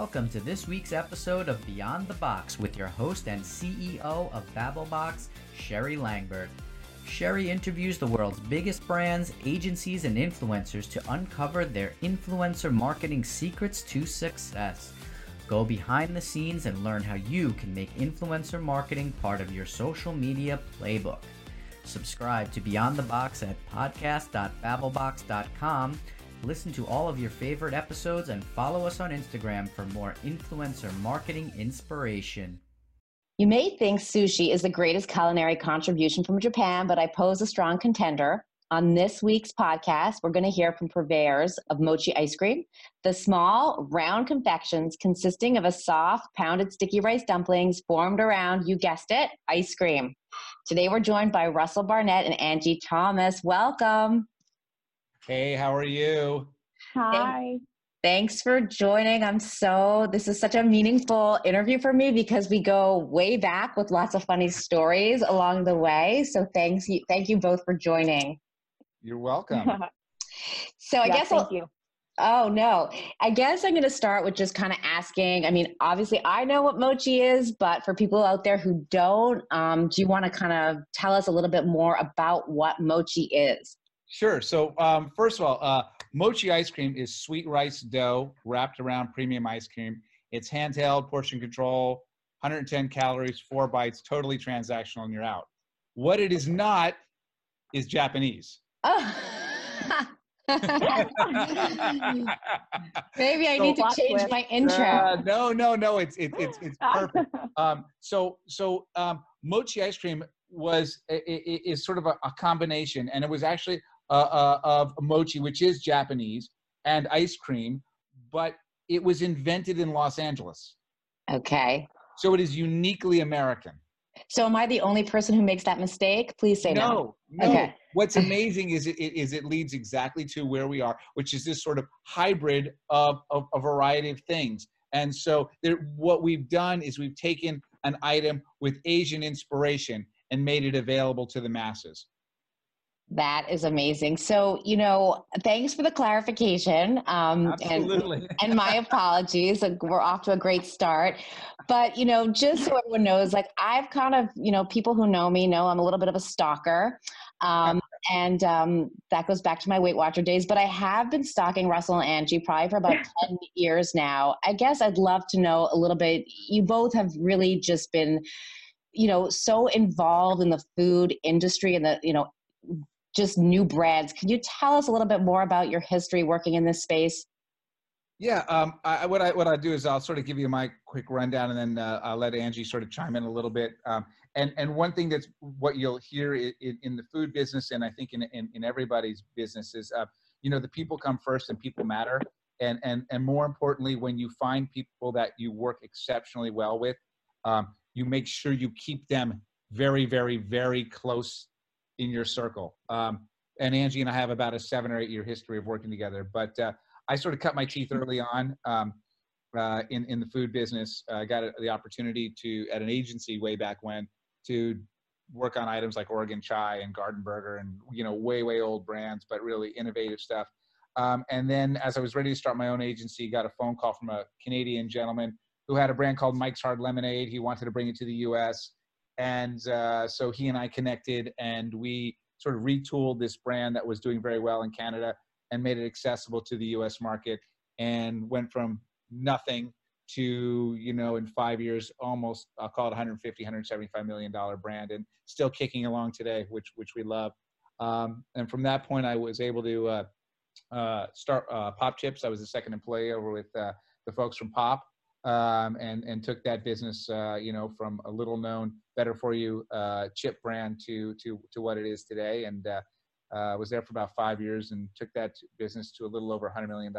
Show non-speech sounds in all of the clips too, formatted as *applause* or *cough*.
Welcome to this week's episode of Beyond the Box with your host and CEO of Babblebox, Sherry Langberg. Sherry interviews the world's biggest brands, agencies, and influencers to uncover their influencer marketing secrets to success. Go behind the scenes and learn how you can make influencer marketing part of your social media playbook. Subscribe to Beyond the Box at podcast.babblebox.com. Listen to all of your favorite episodes and follow us on Instagram for more influencer marketing inspiration. You may think sushi is the greatest culinary contribution from Japan, but I pose a strong contender. On this week's podcast, we're going to hear from purveyors of mochi ice cream, the small, round confections consisting of a soft, pounded sticky rice dumplings formed around, you guessed it, ice cream. Today, we're joined by Russell Barnett and Angie Thomas. Welcome. Hey, how are you? Hi. Thanks for joining. I'm so, this is such a meaningful interview for me because we go way back with lots of funny stories along the way. So thanks you, thank you both for joining. You're welcome. *laughs* so I Yeah, guess thank I'll, you. Oh no. I guess I'm going to start with just kind of asking. I mean, obviously I know what mochi is, but for people out there who don't, um, do you want to kind of tell us a little bit more about what mochi is? Sure. So, um, first of all, uh, mochi ice cream is sweet rice dough wrapped around premium ice cream. It's handheld, portion control, 110 calories, four bites, totally transactional, and you're out. What it is not is Japanese. Oh. *laughs* Maybe I So- need to change twist. my intro. Uh, no, no, no. It's it, it's it's *laughs* perfect. Um, so so um, mochi ice cream was i- i- is sort of a, a combination, and it was actually uh, uh, of mochi, which is Japanese, and ice cream, but it was invented in Los Angeles, okay. so it is uniquely American. So am I the only person who makes that mistake? Please say no. no, no. Okay. What's *laughs* amazing is it, it is it leads exactly to where we are, which is this sort of hybrid of, of a variety of things. And so there, what we've done is we've taken an item with Asian inspiration and made it available to the masses. That is amazing. So, you know, thanks for the clarification. Um, and Absolutely. and my *laughs* apologies. Like, We're off to a great start. But, you know, just so everyone knows, like I've kind of, you know, people who know me know I'm a little bit of a stalker. Um, and um, that goes back to my Weight Watcher days. But I have been stalking Russell and Angie probably for about *laughs* 10 years now. I guess I'd love to know a little bit. You both have really just been, you know, so involved in the food industry and the, you know, just new brands. Can you tell us a little bit more about your history working in this space? Yeah, um, I, what I what I do is I'll sort of give you my quick rundown, and then uh, I'll let Angie sort of chime in a little bit. Um, and and one thing that's what you'll hear in, in the food business, and I think in in, in everybody's business is, uh, you know, the people come first, and people matter. And and and more importantly, when you find people that you work exceptionally well with, um, you make sure you keep them very very very close in your circle. Um, and Angie and I have about a seven or eight year history of working together, but. Uh, I sort of cut my teeth early on um, uh, in in the food business. I uh, got the opportunity to at an agency way back when to work on items like Oregon Chai and Gardenburger and you know way way old brands, but really innovative stuff. Um, and then as I was ready to start my own agency, got a phone call from a Canadian gentleman who had a brand called Mike's Hard Lemonade. He wanted to bring it to the U.S. And uh, so he and I connected, and we sort of retooled this brand that was doing very well in Canada and made it accessible to the US market and went from nothing to, you know, in five years, almost, I'll call it 150, 175 million dollar brand and still kicking along today, which, which we love. Um, and from that point, I was able to uh, uh, start uh, Popchips. I was the second employee over with uh, the folks from Pop um, and, and took that business, uh, you know, from a little known, better for you uh, chip brand to, to, to what it is today. And, uh, was there for about five years and took that business to a little over $100 million.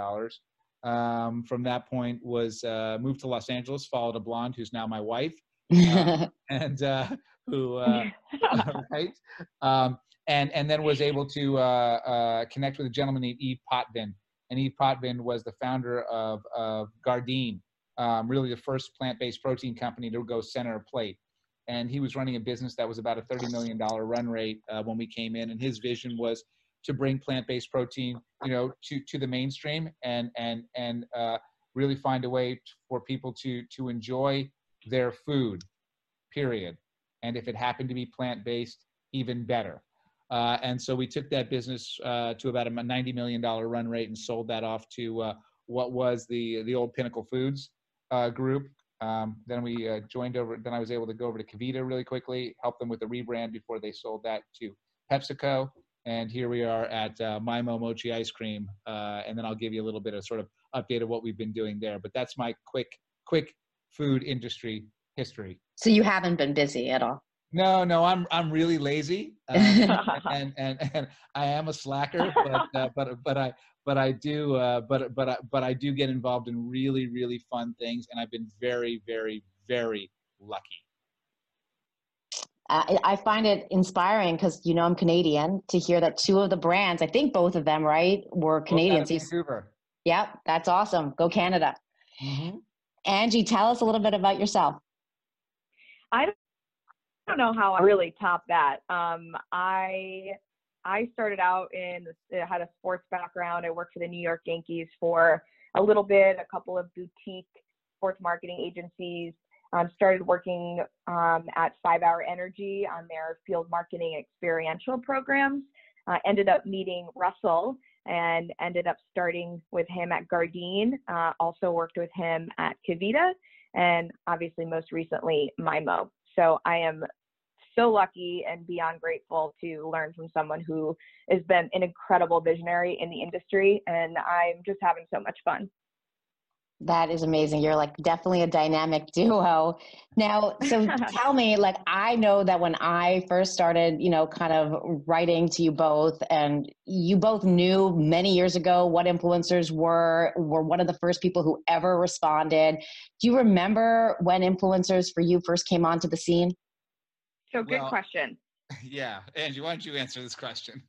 Um, from that point was uh, moved to Los Angeles, followed a blonde who's now my wife, uh, *laughs* and uh, who uh, *laughs* right, um, and and then was able to uh, uh, connect with a gentleman named Yves Potvin, and Yves Potvin was the founder of of Gardein, um, really the first plant-based protein company to go center plate and he was running a business that was about a $30 million run rate uh, when we came in and his vision was to bring plant-based protein you know to to the mainstream and and and uh, really find a way for people to to enjoy their food, period. And if it happened to be plant based, even better. Uh, and so we took that business uh, to about a $90 million run rate and sold that off to uh, what was the the old Pinnacle Foods uh, group. Um, then we uh, joined over. Then I was able to go over to KeVita really quickly, help them with the rebrand before they sold that to PepsiCo. And here we are at uh, MyMo Mochi Ice Cream. and then I'll give you a little bit of sort of update of what we've been doing there. But that's my quick quick food industry history. So you haven't been busy at all. No, no, I'm I'm really lazy, *laughs* um, and, and and I am a slacker, but uh, but but I but I do uh, but but I, but I do get involved in really really fun things, and I've been very very very lucky. I, I find it inspiring because you know I'm Canadian to hear that two of the brands, I think both of them, right, were Canadians. Vancouver. Yep, that's awesome. Go Canada. Mm-hmm. Angie, tell us a little bit about yourself. I don't know how I really top that. Um, I I started out in had a sports background. I worked for the New York Yankees for a little bit, a couple of boutique sports marketing agencies. Um, started working um, at Five Hour Energy on their field marketing experiential programs. Uh, ended up meeting Russell and ended up starting with him at Gardein. Uh, also worked with him at KeVita and obviously most recently MyMo. So I am so lucky and beyond grateful to learn from someone who has been an incredible visionary in the industry and I'm just having so much fun. That is amazing. You're like definitely a dynamic *laughs* duo. Now, so *laughs* tell me, like, I know that when I first started, you know, kind of writing to you both, and you both knew many years ago what influencers were, were one of the first people who ever responded. Do you remember when influencers for you first came onto the scene? So, good well, question. *laughs* Yeah. Angie, why don't you answer this question?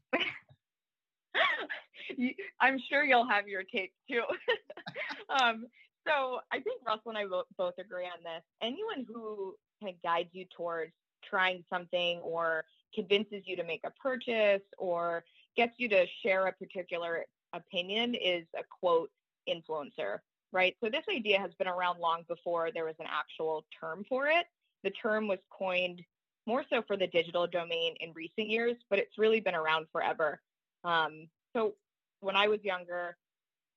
I'm sure you'll have your take too. um, so I think Russell and I both agree on this. Anyone who kind of guides you towards trying something or convinces you to make a purchase or gets you to share a particular opinion is a quote influencer, right? So this idea has been around long before there was an actual term for it. The term was coined more so for the digital domain in recent years, but it's really been around forever. Um, so when I was younger,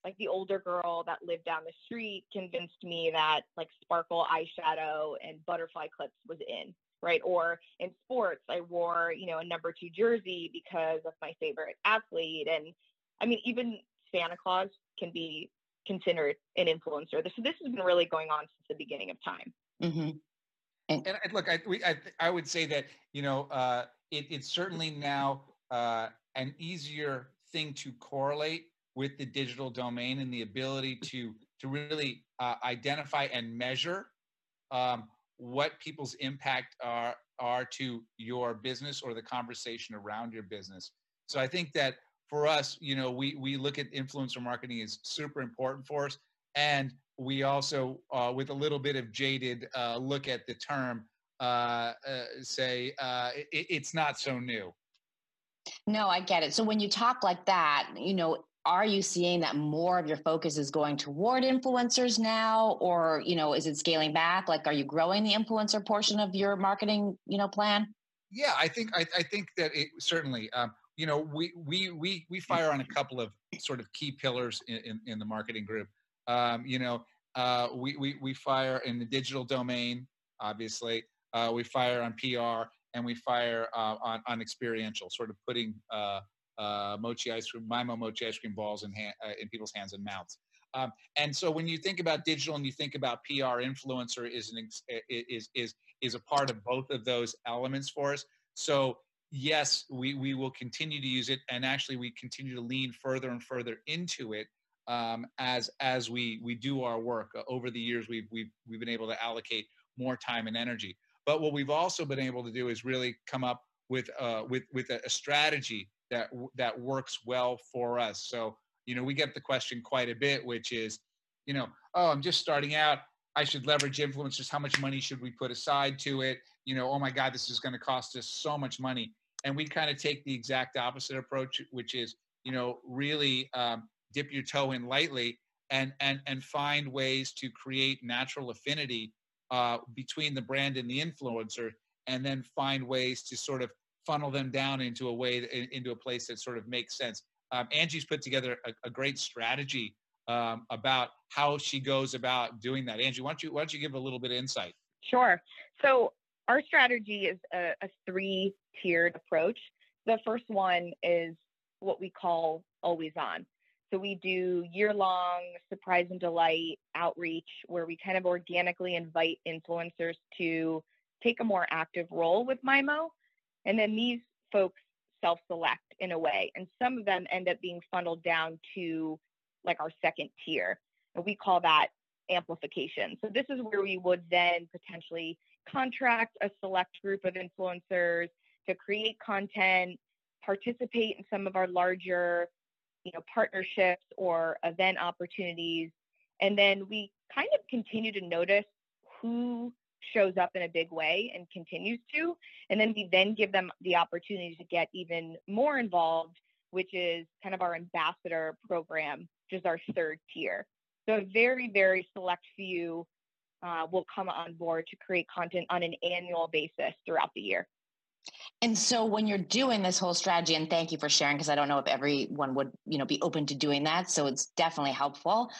like the older girl that lived down the street convinced me that like sparkle eyeshadow and butterfly clips was in, right? Or in sports, I wore, you know, a number two jersey because of my favorite athlete. And I mean, even Santa Claus can be considered an influencer. So this has been really going on since the beginning of time. Mm-hmm. And, and, look, I, we, I, I would say that, you know, uh, it, it's certainly now uh, an easier thing to correlate with the digital domain and the ability to to really uh, identify and measure um, what people's impact are are to your business or the conversation around your business. So I think that for us, you know, we we look at influencer marketing is super important for us, and we also, uh, with a little bit of jaded uh, look at the term, uh, uh, say uh, it, it's not so new. No, I get it. So when you talk like that, you know, are you seeing that more of your focus is going toward influencers now? Or you know is it scaling back? Like are you growing the influencer portion of your marketing you know plan? Yeah i think i, I think that it certainly um, you know we we we we fire on a couple of sort of key pillars in, in, in the marketing group. Um, you know uh, we, we we fire in the digital domain obviously. Uh, we fire on pr and we fire uh, on, on experiential, sort of putting uh, mochi ice cream, MyMo mochi ice cream balls in, uh, in people's hands and mouths. Um, and so when you think about digital and you think about PR, influencer is an is is is a part of both of those elements for us. So yes, we we will continue to use it, and actually we continue to lean further and further into it um, as as we we do our work. Uh, over the years, we've we've we've been able to allocate more time and energy. But what we've also been able to do is really come up with uh, with with a, a strategy that that works well for us. So you know, we get the question quite a bit, which is, you know, oh, I'm just starting out. I should leverage influencers. How much money should we put aside to it? You know, oh my God, this is going to cost us so much money. And we kind of take the exact opposite approach, which is, you know, really um, dip your toe in lightly and and and find ways to create natural affinity uh, between the brand and the influencer, and then find ways to sort of funnel them down into a way into a place that sort of makes sense. Um, Angie's put together a, a great strategy um, about how she goes about doing that. Angie, why don't you why don't you give a little bit of insight? Sure. So our strategy is a, a three tiered approach. The first one is what we call always on. So we do year long surprise and delight outreach where we kind of organically invite influencers to take a more active role with MyMo. And then these folks self select in a way. And some of them end up being funneled down to like our second tier. And we call that amplification. So this is where we would then potentially contract a select group of influencers to create content, participate in some of our larger, you know, partnerships or event opportunities. And then we kind of continue to notice who shows up in a big way and continues to. And then we then give them the opportunity to get even more involved, which is kind of our ambassador program, which is our third tier. So a very, very select few uh, will come on board to create content on an annual basis throughout the year. And so when you're doing this whole strategy, and thank you for sharing, because I don't know if everyone would, you know, be open to doing that. So it's definitely helpful.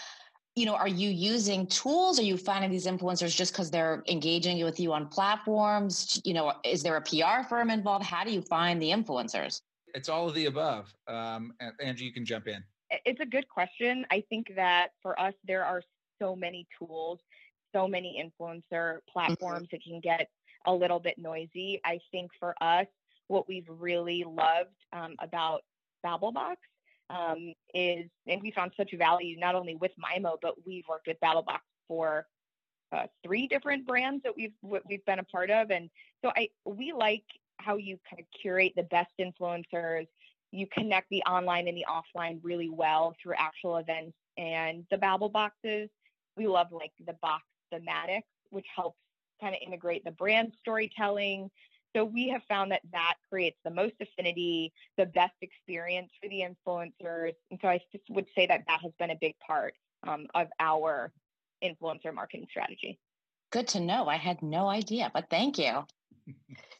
You know, are you using tools? Are you finding these influencers just because they're engaging with you on platforms? You know, is there a PR firm involved? How do you find the influencers? It's all of the above. Um, Angie, you can jump in. It's a good question. I think that for us, there are so many tools, so many influencer platforms mm-hmm. that can get a little bit noisy. I think for us, what we've really loved um, about BabbleBox um, is, and we found such value not only with MyMo, but we've worked with BabbleBox for uh, three different brands that we've we've been a part of, and so I we like how you kind of curate the best influencers. You connect the online and the offline really well through actual events and the Babble boxes. We love like the box thematics, which helps kind of integrate the brand storytelling. So we have found that that creates the most affinity, the best experience for the influencers. And so I just would say that that has been a big part um, of our influencer marketing strategy. Good to know. I had no idea, but thank you.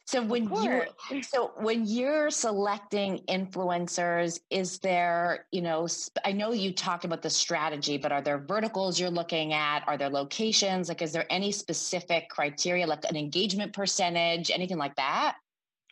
So when you're so when you're selecting influencers, is there, you know, I know you talked about the strategy, but are there verticals you're looking at? Are there locations? Like, is there any specific criteria, like an engagement percentage, anything like that?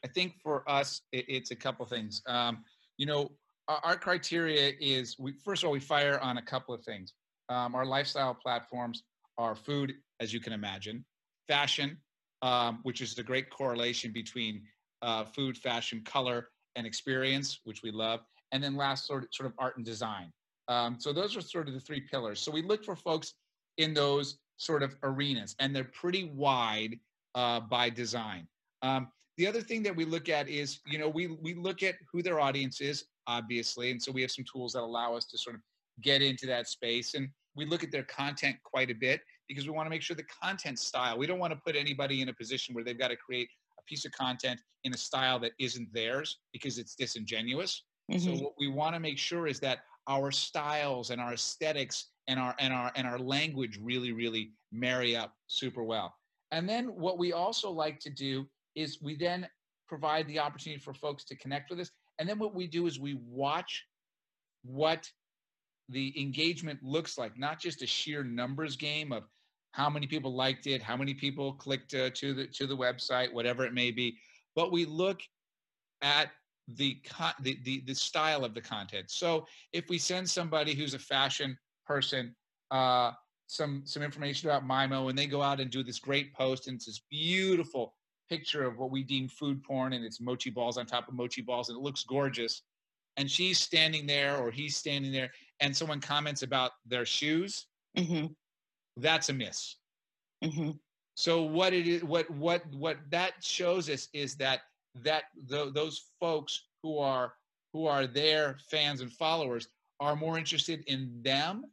I think for us, it, it's a couple things. Um, you know, our, our, criteria is we first of all we fire on a couple of things. Um, our lifestyle platforms are food, as you can imagine, fashion, um, which is the great correlation between uh, food, fashion, color, and experience, which we love. And then last, sort of, sort of art and design. Um, so those are sort of the three pillars. So we look for folks in those sort of arenas, and they're pretty wide uh, by design. Um, the other thing that we look at is, you know, we we look at who their audience is, obviously, and so we have some tools that allow us to sort of get into that space, and we look at their content quite a bit because we want to make sure the content style, we don't want to put anybody in a position where they've got to create a piece of content in a style that isn't theirs because it's disingenuous. Mm-hmm. So what we want to make sure is that our styles and our aesthetics and our and our and our language really really marry up super well. And then what we also like to do is we then provide the opportunity for folks to connect with us. And then what we do is we watch what the engagement looks like, not just a sheer numbers game of how many people liked it, how many people clicked uh, to the to the website, whatever it may be, but we look at the, the the the style of the content. So if we send somebody who's a fashion person uh, some some information about MyMo, and they go out and do this great post, and it's this beautiful picture of what we deem food porn, and it's mochi balls on top of mochi balls, and it looks gorgeous. And she's standing there, or he's standing there, and someone comments about their shoes, mm-hmm. that's a miss. Mm-hmm. So what it is, what what what that shows us is that that the, those folks who are who are their fans and followers are more interested in them,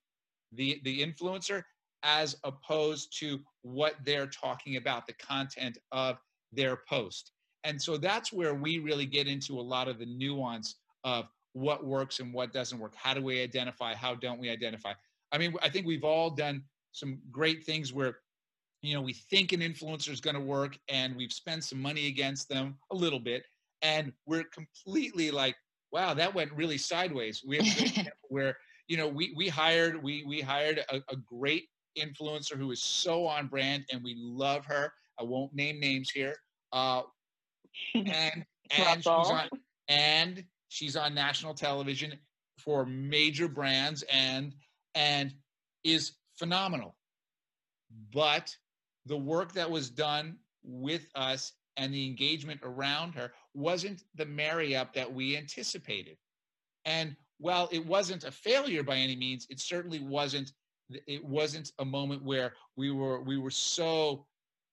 the the influencer, as opposed to what they're talking about, the content of their post. And so that's where we really get into a lot of the nuance of what works and what doesn't work. How do we identify? How don't we identify? I mean, I think we've all done some great things where, you know, we think an influencer is going to work and we've spent some money against them a little bit. And we're completely like, wow, that went really sideways. We have *laughs* where, you know, we, we hired, we, we hired a, a great influencer who is so on brand and we love her. I won't name names here. Uh, *laughs* and, and she's on, and she's on national television for major brands and and is phenomenal. But the work that was done with us and the engagement around her wasn't the marry up that we anticipated. And while it wasn't a failure by any means, it certainly wasn't it wasn't a moment where we were we were so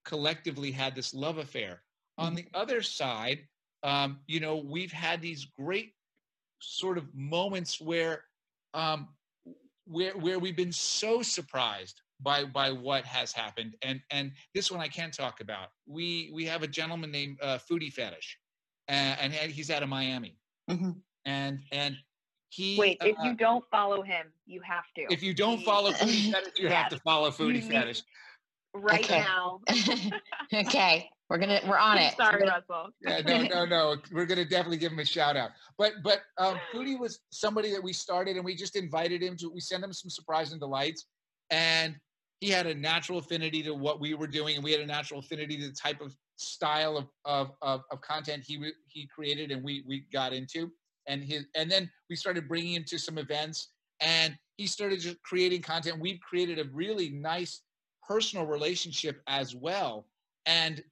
collectively had this love affair. On mm-hmm. the other side, um, you know, we've had these great sort of moments where um, where where we've been so surprised by by what has happened. And and this one i can talk about. We we have a gentleman named uh, foodie fetish and, and he's out of miami. Mm-hmm. and and he wait if uh, you don't follow him you have to. if you don't follow *laughs* foodie fetish you yes. have to follow foodie fetish right okay. now *laughs* okay we're gonna we're on it. Sorry, Russell. yeah, no, no, no. We're gonna definitely give him a shout out. But but um Foodie was somebody that we started and we just invited him to we sent him some surprise and delights. And he had a natural affinity to what we were doing, and we had a natural affinity to the type of style of of of, of content he he created and we we got into. And his and then we started bringing him to some events and he started just creating content. We've created a really nice personal relationship as well. And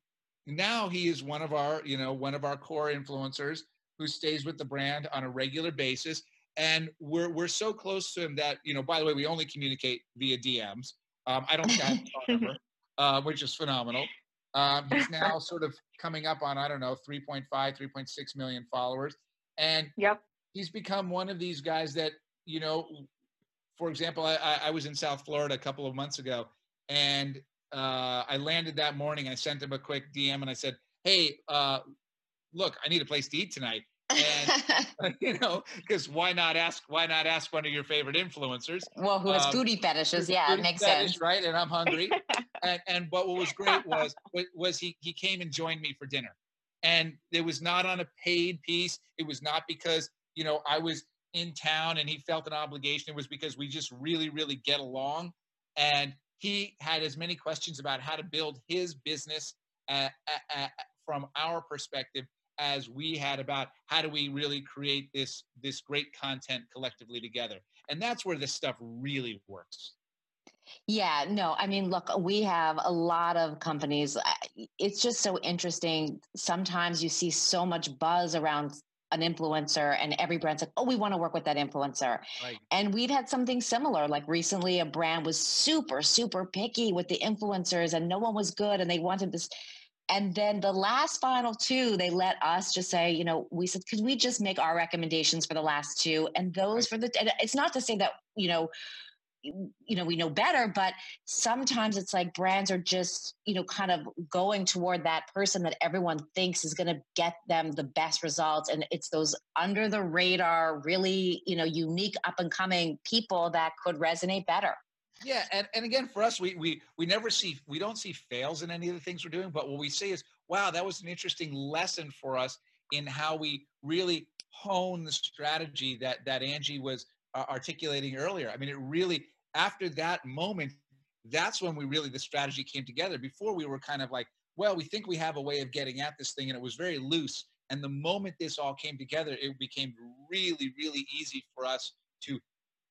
now he is one of our you know one of our core influencers who stays with the brand on a regular basis. And we're we're so close to him that you know by the way we only communicate via dms um, i don't have number *laughs* uh, which is phenomenal. Um, he's now *laughs* sort of coming up on i don't know 3.5 3.6 million followers. And yep. he's become one of these guys that you know for example I, I was in south florida a couple of months ago and uh, I landed that morning. I sent him a quick DM and I said, "Hey, uh, look, I need a place to eat tonight." And *laughs* *laughs* you know, because why not ask? Why not ask one of your favorite influencers? Well, who has um, foodie fetishes? Yeah, it makes fetish, sense, right? And I'm hungry. *laughs* and and but what was great was was he he came and joined me for dinner, and it was not on a paid piece. It was not because you know I was in town and he felt an obligation. It was because we just really really get along, and he had as many questions about how to build his business uh, uh, uh, from our perspective as we had about how do we really create this this great content collectively together and that's where this stuff really works yeah, no, I mean, look, we have a lot of companies. It's just so interesting. Sometimes you see so much buzz around an influencer and every brand's like, oh, we want to work with that influencer. Right. And we've had something similar. Like recently, a brand was super, super picky with the influencers and no one was good and they wanted this. And then the last final two, they let us just say, you know, we said, could we just make our recommendations for the last two? And those right. for the, it's not to say that, you know, you know we know better but sometimes it's like brands are just you know kind of going toward that person that everyone thinks is going to get them the best results. And it's those under the radar really you know unique up and coming people that could resonate better. Yeah and, and again for us we we we never see we don't see fails in any of the things we're doing but what we see is wow that was an interesting lesson for us in how we really hone the strategy that that angie was uh, articulating earlier. I mean it really after that moment, that's when we really the strategy came together. Before we were kind of like, well, we think we have a way of getting at this thing, and it was very loose. And the moment this all came together, it became really, really easy for us to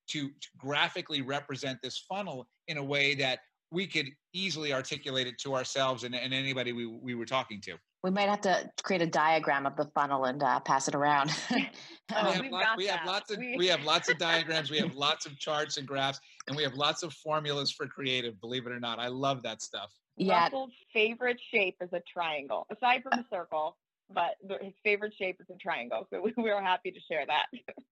to, to graphically represent this funnel in a way that we could easily articulate it to ourselves and, and anybody we, we were talking to. We might have to create a diagram of the funnel and uh, pass it around. *laughs* *laughs* oh, we, have, lot, we have lots of we... we have *laughs* lots of diagrams. We have lots of charts and graphs, and we have lots of formulas for creative. Believe it or not, I love that stuff. Yeah. Russell's favorite shape is a triangle, aside from a circle but his favorite shape is a triangle. So we were happy to share that.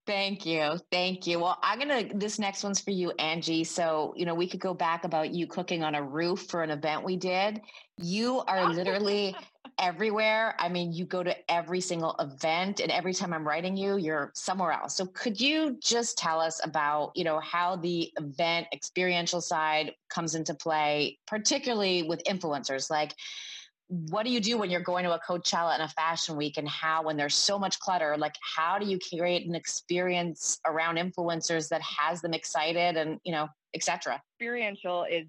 Thank you. Thank you. Well, I'm going to, this next one's for you, Angie. So, you know, we could go back about you cooking on a roof for an event we did. You are literally everywhere. I mean, you go to every single event, and every time I'm writing you, you're somewhere else. So, could you just tell us about, you know, how the event experiential side comes into play, particularly with influencers? Like, what do you do when you're going to a Coachella and a fashion week and how when there's so much clutter like how do you create an experience around influencers that has them excited and you know etc experiential is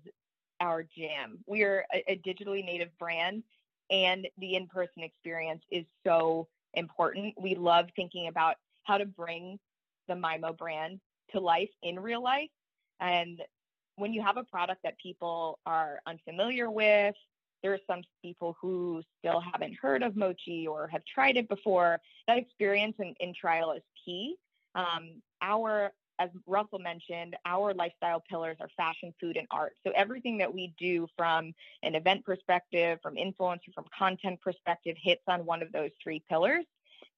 our jam we are a, a digitally native brand and the in-person experience is so important we love thinking about how to bring the MyMo brand to life in real life and when you have a product that people are unfamiliar with there are some people who still haven't heard of mochi or have tried it before. That experience in, in trial is key. Um, our, as Russell mentioned, our lifestyle pillars are fashion, food, and art. So everything that we do from an event perspective, from influencer, from content perspective, hits on one of those three pillars.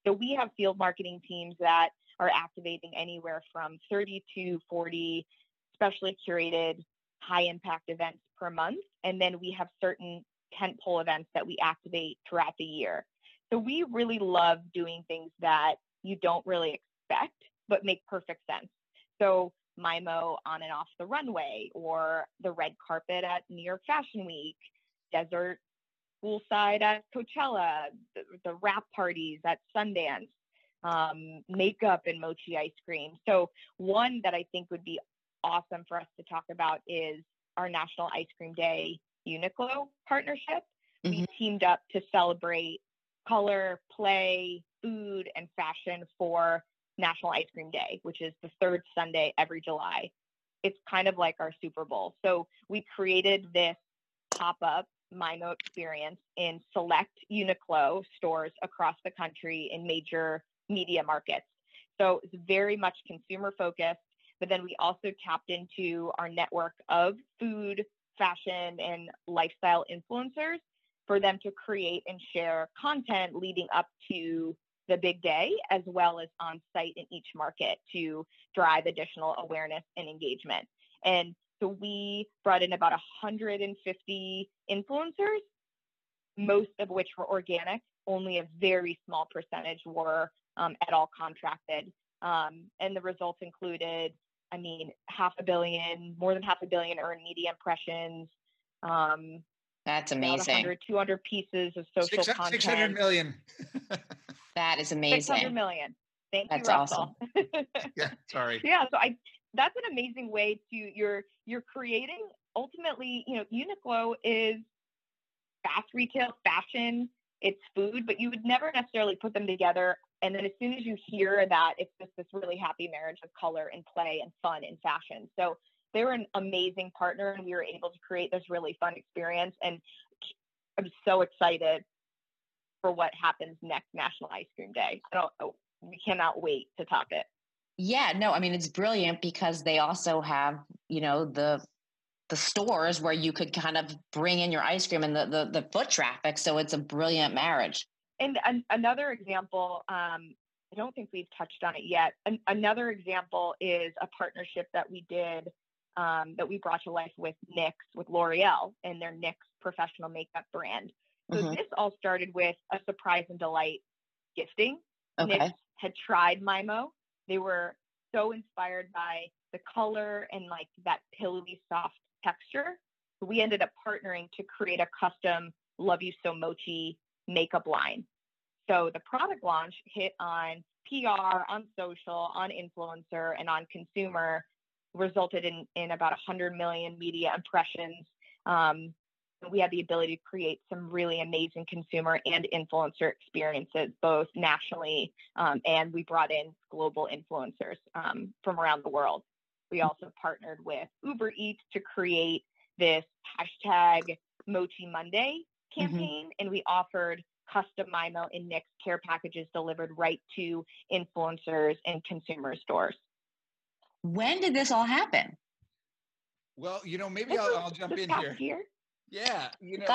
So we have field marketing teams that are activating anywhere from 30 to 40 specially curated high impact events per month. And then we have certain tentpole events that we activate throughout the year. So we really love doing things that you don't really expect, but make perfect sense. So MyMo on and off the runway, or the red carpet at New York Fashion Week, desert poolside at Coachella, the, the wrap parties at Sundance, um, makeup and mochi ice cream. So one that I think would be awesome for us to talk about is our National Ice Cream Day Uniqlo partnership. Mm-hmm. We teamed up to celebrate color, play, food, and fashion for National Ice Cream Day, which is the third Sunday every July. It's kind of like our Super Bowl. So we created this pop up MyMo experience in select Uniqlo stores across the country in major media markets. So it's very much consumer focused, but then we also tapped into our network of food, fashion and lifestyle influencers for them to create and share content leading up to the big day as well as on site in each market to drive additional awareness and engagement. And so we brought in about 150 influencers, most of which were organic. Only a very small percentage were um, at all contracted. Um, and the results included I mean, half a billion, more than half a billion earned media impressions. Um, That's amazing. 100, 200 pieces of social 600, content. 600 million. *laughs* that is amazing. 600 million. Thank That's you, Russell. Awesome. *laughs* yeah, sorry. Yeah, so I that's an amazing way to you're you're creating ultimately, you know, Uniqlo is fast retail fashion, it's food, but you would never necessarily put them together and then as soon as you hear that, it's just this really happy marriage of color and play and fun and fashion. So they were an amazing partner, and we were able to create this really fun experience. And I'm so excited for what happens next National Ice Cream Day. I don't. Oh, we cannot wait to top it. Yeah, no, I mean it's brilliant because they also have, you know, the the stores where you could kind of bring in your ice cream and the the, the foot traffic. So it's a brilliant marriage and an, another example, um, I don't think we've touched on it yet. An, another example is a partnership that we did um, that we brought to life with NYX, with L'Oreal and their NYX professional makeup brand. So mm-hmm. this all started with a surprise and delight gifting. Okay. NYX had tried MyMo. They were so inspired by the color and like that pillowy soft texture. So we ended up partnering to create a custom Love You So Mochi makeup line. So the product launch hit on PR, on social, on influencer, and on consumer, resulted in, in about 100 million media impressions. Um, we had the ability to create some really amazing consumer and influencer experiences, both nationally um, and we brought in global influencers um, from around the world. We also partnered with Uber Eats to create this hashtag Mochi Monday mm-hmm. campaign, mm-hmm. and we offered custom MyMo and NYX care packages delivered right to influencers and consumer stores. When did this all happen? Well, you know, maybe I'll, I'll, jump in here. Year. Yeah, you know,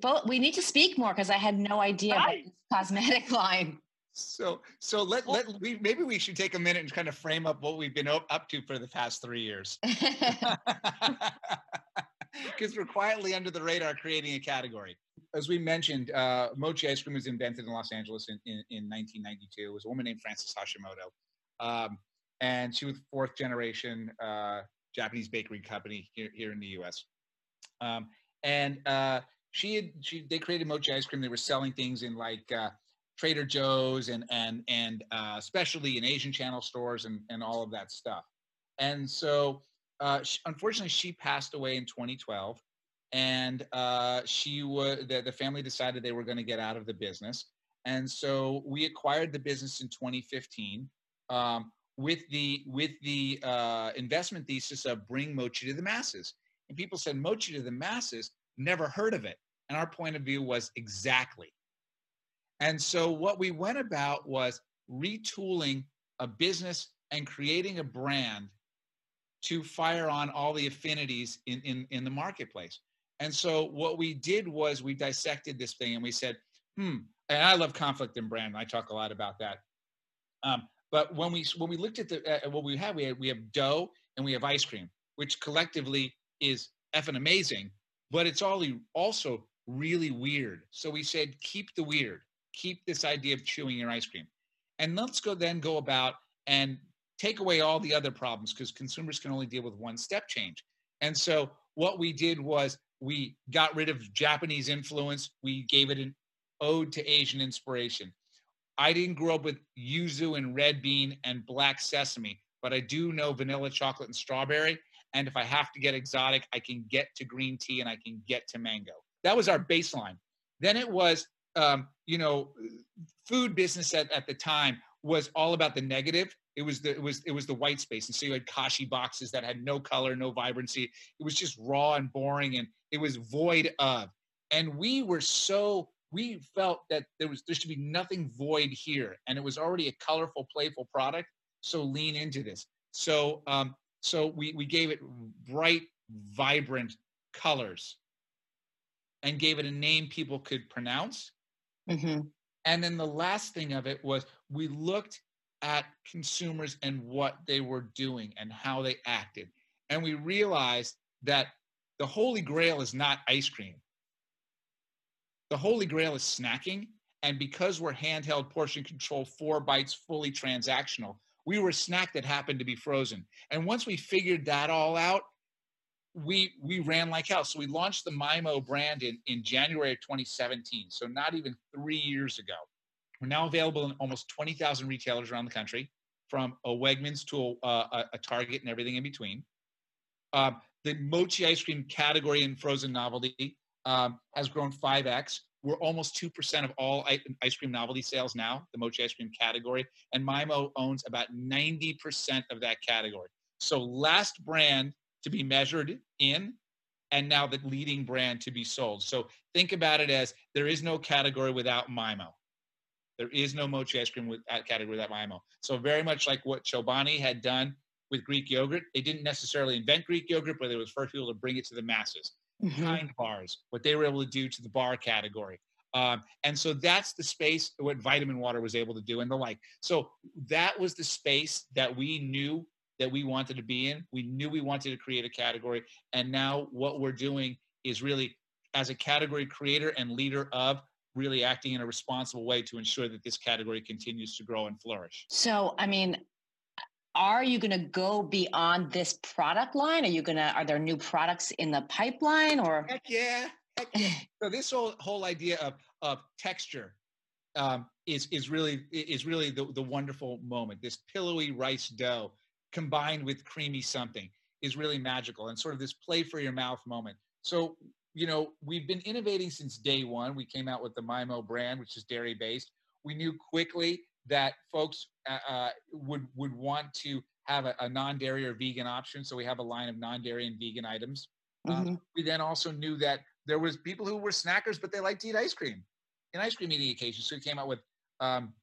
but we need to speak more because I had no idea about this cosmetic *laughs* line. So, so let let we maybe we should take a minute and kind of frame up what we've been up to for the past three years. *laughs* *laughs* because we're quietly under the radar creating a category. as we mentioned, uh, mochi ice cream was invented in Los Angeles in, in, in 1992. It was a woman named Frances Hashimoto. Um, and she was fourth generation uh, Japanese bakery company here, here in the US. Um, and uh, she had, she, they created mochi ice cream. They were selling things in like uh, Trader Joe's and, and, and uh, especially in Asian channel stores and, and all of that stuff. And so, uh, she, unfortunately, she passed away in 2012 and uh, she was the, the family decided they were going to get out of the business and so we acquired the business in 2015 um, with the with the uh, investment thesis of bring mochi to the masses and people said mochi to the masses never heard of it and our point of view was exactly and so what we went about was retooling a business and creating a brand to fire on all the affinities in, in, in the marketplace and so what we did was we dissected this thing and we said, hmm, and I love conflict in brand. I talk a lot about that. Um, but when we when we looked at the uh, what we have, we have we have dough and we have ice cream, which collectively is effing amazing, but it's all also really weird. So we said, keep the weird, keep this idea of chewing your ice cream, and let's go then go about and take away all the other problems because consumers can only deal with one step change. And so what we did was we got rid of Japanese influence. We gave it an ode to Asian inspiration. I didn't grow up with yuzu and red bean and black sesame, but I do know vanilla chocolate and strawberry. And if I have to get exotic, I can get to green tea and I can get to mango. That was our baseline. Then it was, um, you know, food business at, at the time was all about the negative. It was the it was it was the white space, and so you had kashi boxes that had no color, no vibrancy. It was just raw and boring, and it was void of. And we were so we felt that there was there should be nothing void here, and it was already a colorful, playful product. So lean into this. So um, so we we gave it bright, vibrant colors, and gave it a name people could pronounce. Mm-hmm. And then the last thing of it was we looked at consumers and what they were doing and how they acted. And we realized that the holy grail is not ice cream. The holy grail is snacking. And because we're handheld portion control, four bites, fully transactional, we were a snack that happened to be frozen. And once we figured that all out, we we ran like hell. So we launched the MyMo brand in, in January of 2017. So not even three years ago. We're now available in almost 20,000 retailers around the country, from a Wegmans to a, a, a Target and everything in between. Um, the mochi ice cream category in frozen novelty um, has grown 5x. We're almost 2% of all ice cream novelty sales now, the mochi ice cream category. And MyMo owns about 90% of that category. So, last brand to be measured in, and now the leading brand to be sold. So, think about it as there is no category without MyMo. There is no mochi ice cream with that category without MyMo. So, very much like what Chobani had done with Greek yogurt. They didn't necessarily invent Greek yogurt, but they were first people to bring it to the masses. Mm-hmm. Kind bars, what they were able to do to the bar category. Um, and so that's the space what vitamin water was able to do and the like. So that was the space that we knew that we wanted to be in. We knew we wanted to create a category. And now what we're doing is really as a category creator and leader of really acting in a responsible way to ensure that this category continues to grow and flourish. So, I mean, are you going to go beyond this product line? Are you going to, are there new products in the pipeline or? Heck yeah. Heck yeah. *laughs* so this whole, whole idea of, of texture um, is, is really, is really the, the wonderful moment. This pillowy rice dough combined with creamy something is really magical and sort of this play for your mouth moment. So, you know, we've been innovating since day one. We came out with the MyMo brand, which is dairy based. We knew quickly that folks uh, uh, would would want to have a, a, non-dairy or vegan option. So we have a line of non-dairy and vegan items. Um, mm-hmm. Um, we then also knew that there was people who were snackers, but they liked to eat ice cream, an ice cream eating occasion. So we came out with um,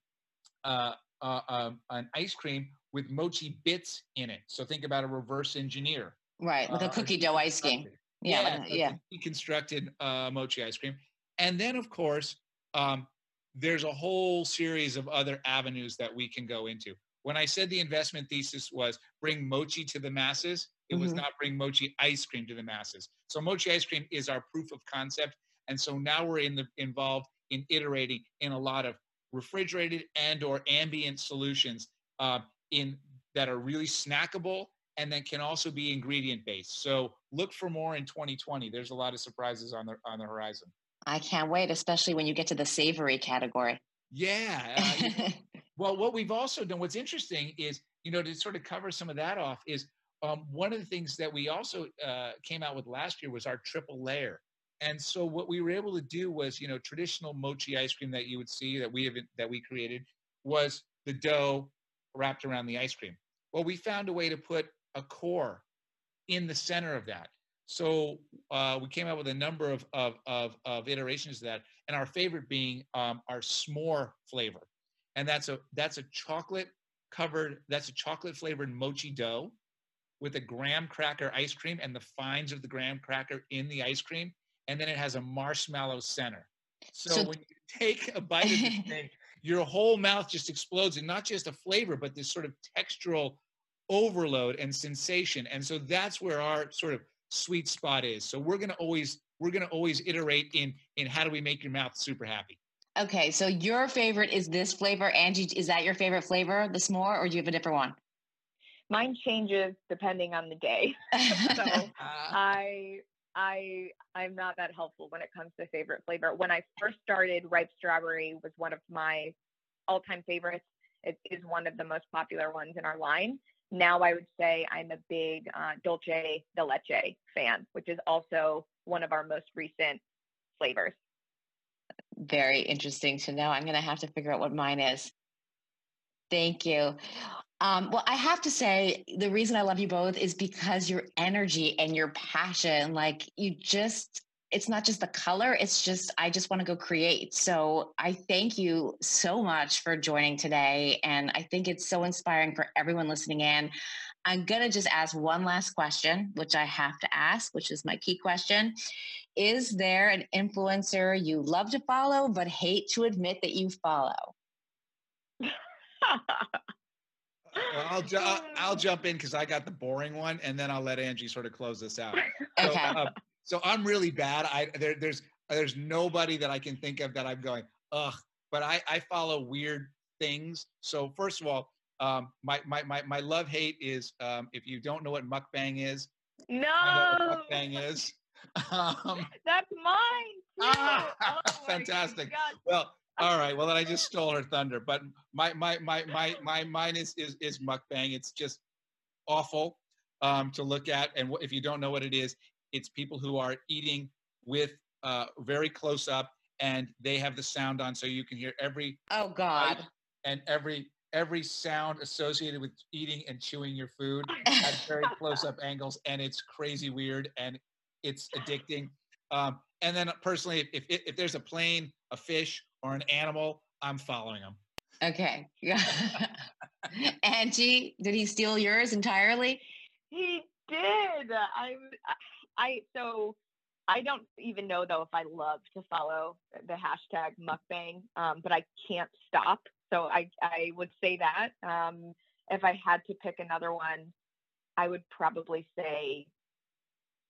uh, uh, um, an ice cream with mochi bits in it. So think about a reverse engineer. Right, with a uh, cookie dough ice cream. Yeah, yeah. yeah. Deconstructed uh, mochi ice cream. And then, of course, um, there's a whole series of other avenues that we can go into. When I said the investment thesis was bring mochi to the masses, it mm-hmm. was not bring mochi ice cream to the masses. So mochi ice cream is our proof of concept. And so now we're in the involved in iterating in a lot of refrigerated and or ambient solutions uh, in that are really snackable and then can also be ingredient based. So look for more in 2020. There's a lot of surprises on the on the horizon. I can't wait, especially when you get to the savory category. Yeah. Uh, *laughs* well, what we've also done, what's interesting is, you know, to sort of cover some of that off, is um, one of the things that we also uh, came out with last year was our triple layer. And so what we were able to do was, you know, traditional mochi ice cream that you would see that we have that we created was the dough wrapped around the ice cream. Well, we found a way to put a core in the center of that. So uh, we came out with a number of, of, of, of, iterations of that, and our favorite being um, our s'more flavor, and that's a that's a chocolate covered that's a chocolate flavored mochi dough with a graham cracker ice cream and the fines of the graham cracker in the ice cream, and then it has a marshmallow center. So, so when you take a bite of this thing, *laughs* your whole mouth just explodes, and not just a flavor, but this sort of textural overload and sensation. And so that's where our sort of sweet spot is. So we're going to always we're going to always iterate in in how do we make your mouth super happy. Okay, so your favorite is this flavor, Angie. Is that your favorite flavor, the s'more, or do you have a different one? Mine changes depending on the day. *laughs* so ah. I I I'm not that helpful when it comes to favorite flavor. When I first started, ripe strawberry was one of my all-time favorites. It is one of the most popular ones in our line now I would say I'm a big uh, dulce de leche fan, which is also one of our most recent flavors. Very interesting to know. I'm going to have to figure out what mine is. Thank you. Um, well, I have to say, the reason I love you both is because your energy and your passion, like you just it's not just the color it's just i just want to go create so i thank you so much for joining today and i think it's so inspiring for everyone listening in i'm going to just ask one last question which i have to ask which is my key question is there an influencer you love to follow but hate to admit that you follow well, *laughs* I'll, ju- I'll *laughs* jump in because I got the boring one, and then I'll let Angie sort of close this out. Okay. So, uh, so I'm really bad. I there, there's there's nobody that I can think of that I'm going ugh. But I I follow weird things. So first of all, um, my my my my love hate is um, if you don't know what mukbang is. No. mukbang is. *laughs* Um, That's mine. Ah, *laughs* oh fantastic. Well, all right. Well, then I just stole her thunder. But my my my *laughs* my my mine is is is mukbang. It's just awful um, to look at, and if you don't know what it is, it's people who are eating with uh, very close up, and they have the sound on, so you can hear every oh god and every every sound associated with eating and chewing your food at very *laughs* close up angles, and it's crazy weird and it's addicting. Um, and then personally, if, if if there's a plane, a fish, or an animal, I'm following them. Okay. Yeah. *laughs* Angie, did he steal yours entirely? He did. I I so I don't even know though if I love to follow the hashtag mukbang, um, but I can't stop. So I I would say that um, if I had to pick another one, I would probably say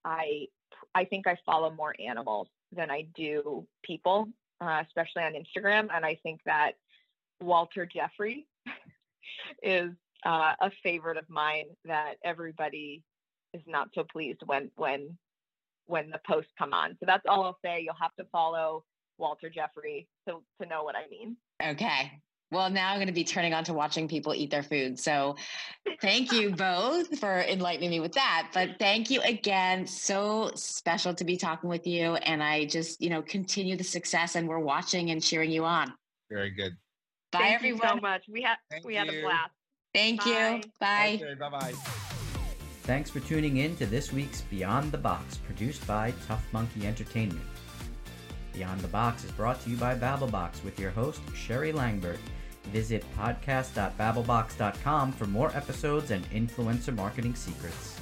I I think I follow more animals than I do people, uh, especially on Instagram, and I think that Walter Geoffrey *laughs* is uh, a favorite of mine that everybody is not so pleased when when when the posts come on. So that's all I'll say. You'll have to follow Walter Geoffrey to to know what I mean. Okay. Well, now I'm going to be turning on to watching people eat their food. So thank you *laughs* both for enlightening me with that. But thank you again. So special to be talking with you. And I just, you know, continue the success and we're watching and cheering you on. Very good. Bye, thank everyone. so much. We had we had a blast. Thank Bye. you. Bye. Okay, bye bye. Thanks for tuning in to this week's Beyond the Box, produced by Tough Monkey Entertainment. Beyond the Box is brought to you by Babblebox with your host, Sherry Langbert. Visit podcast.babblebox.com for more episodes and influencer marketing secrets.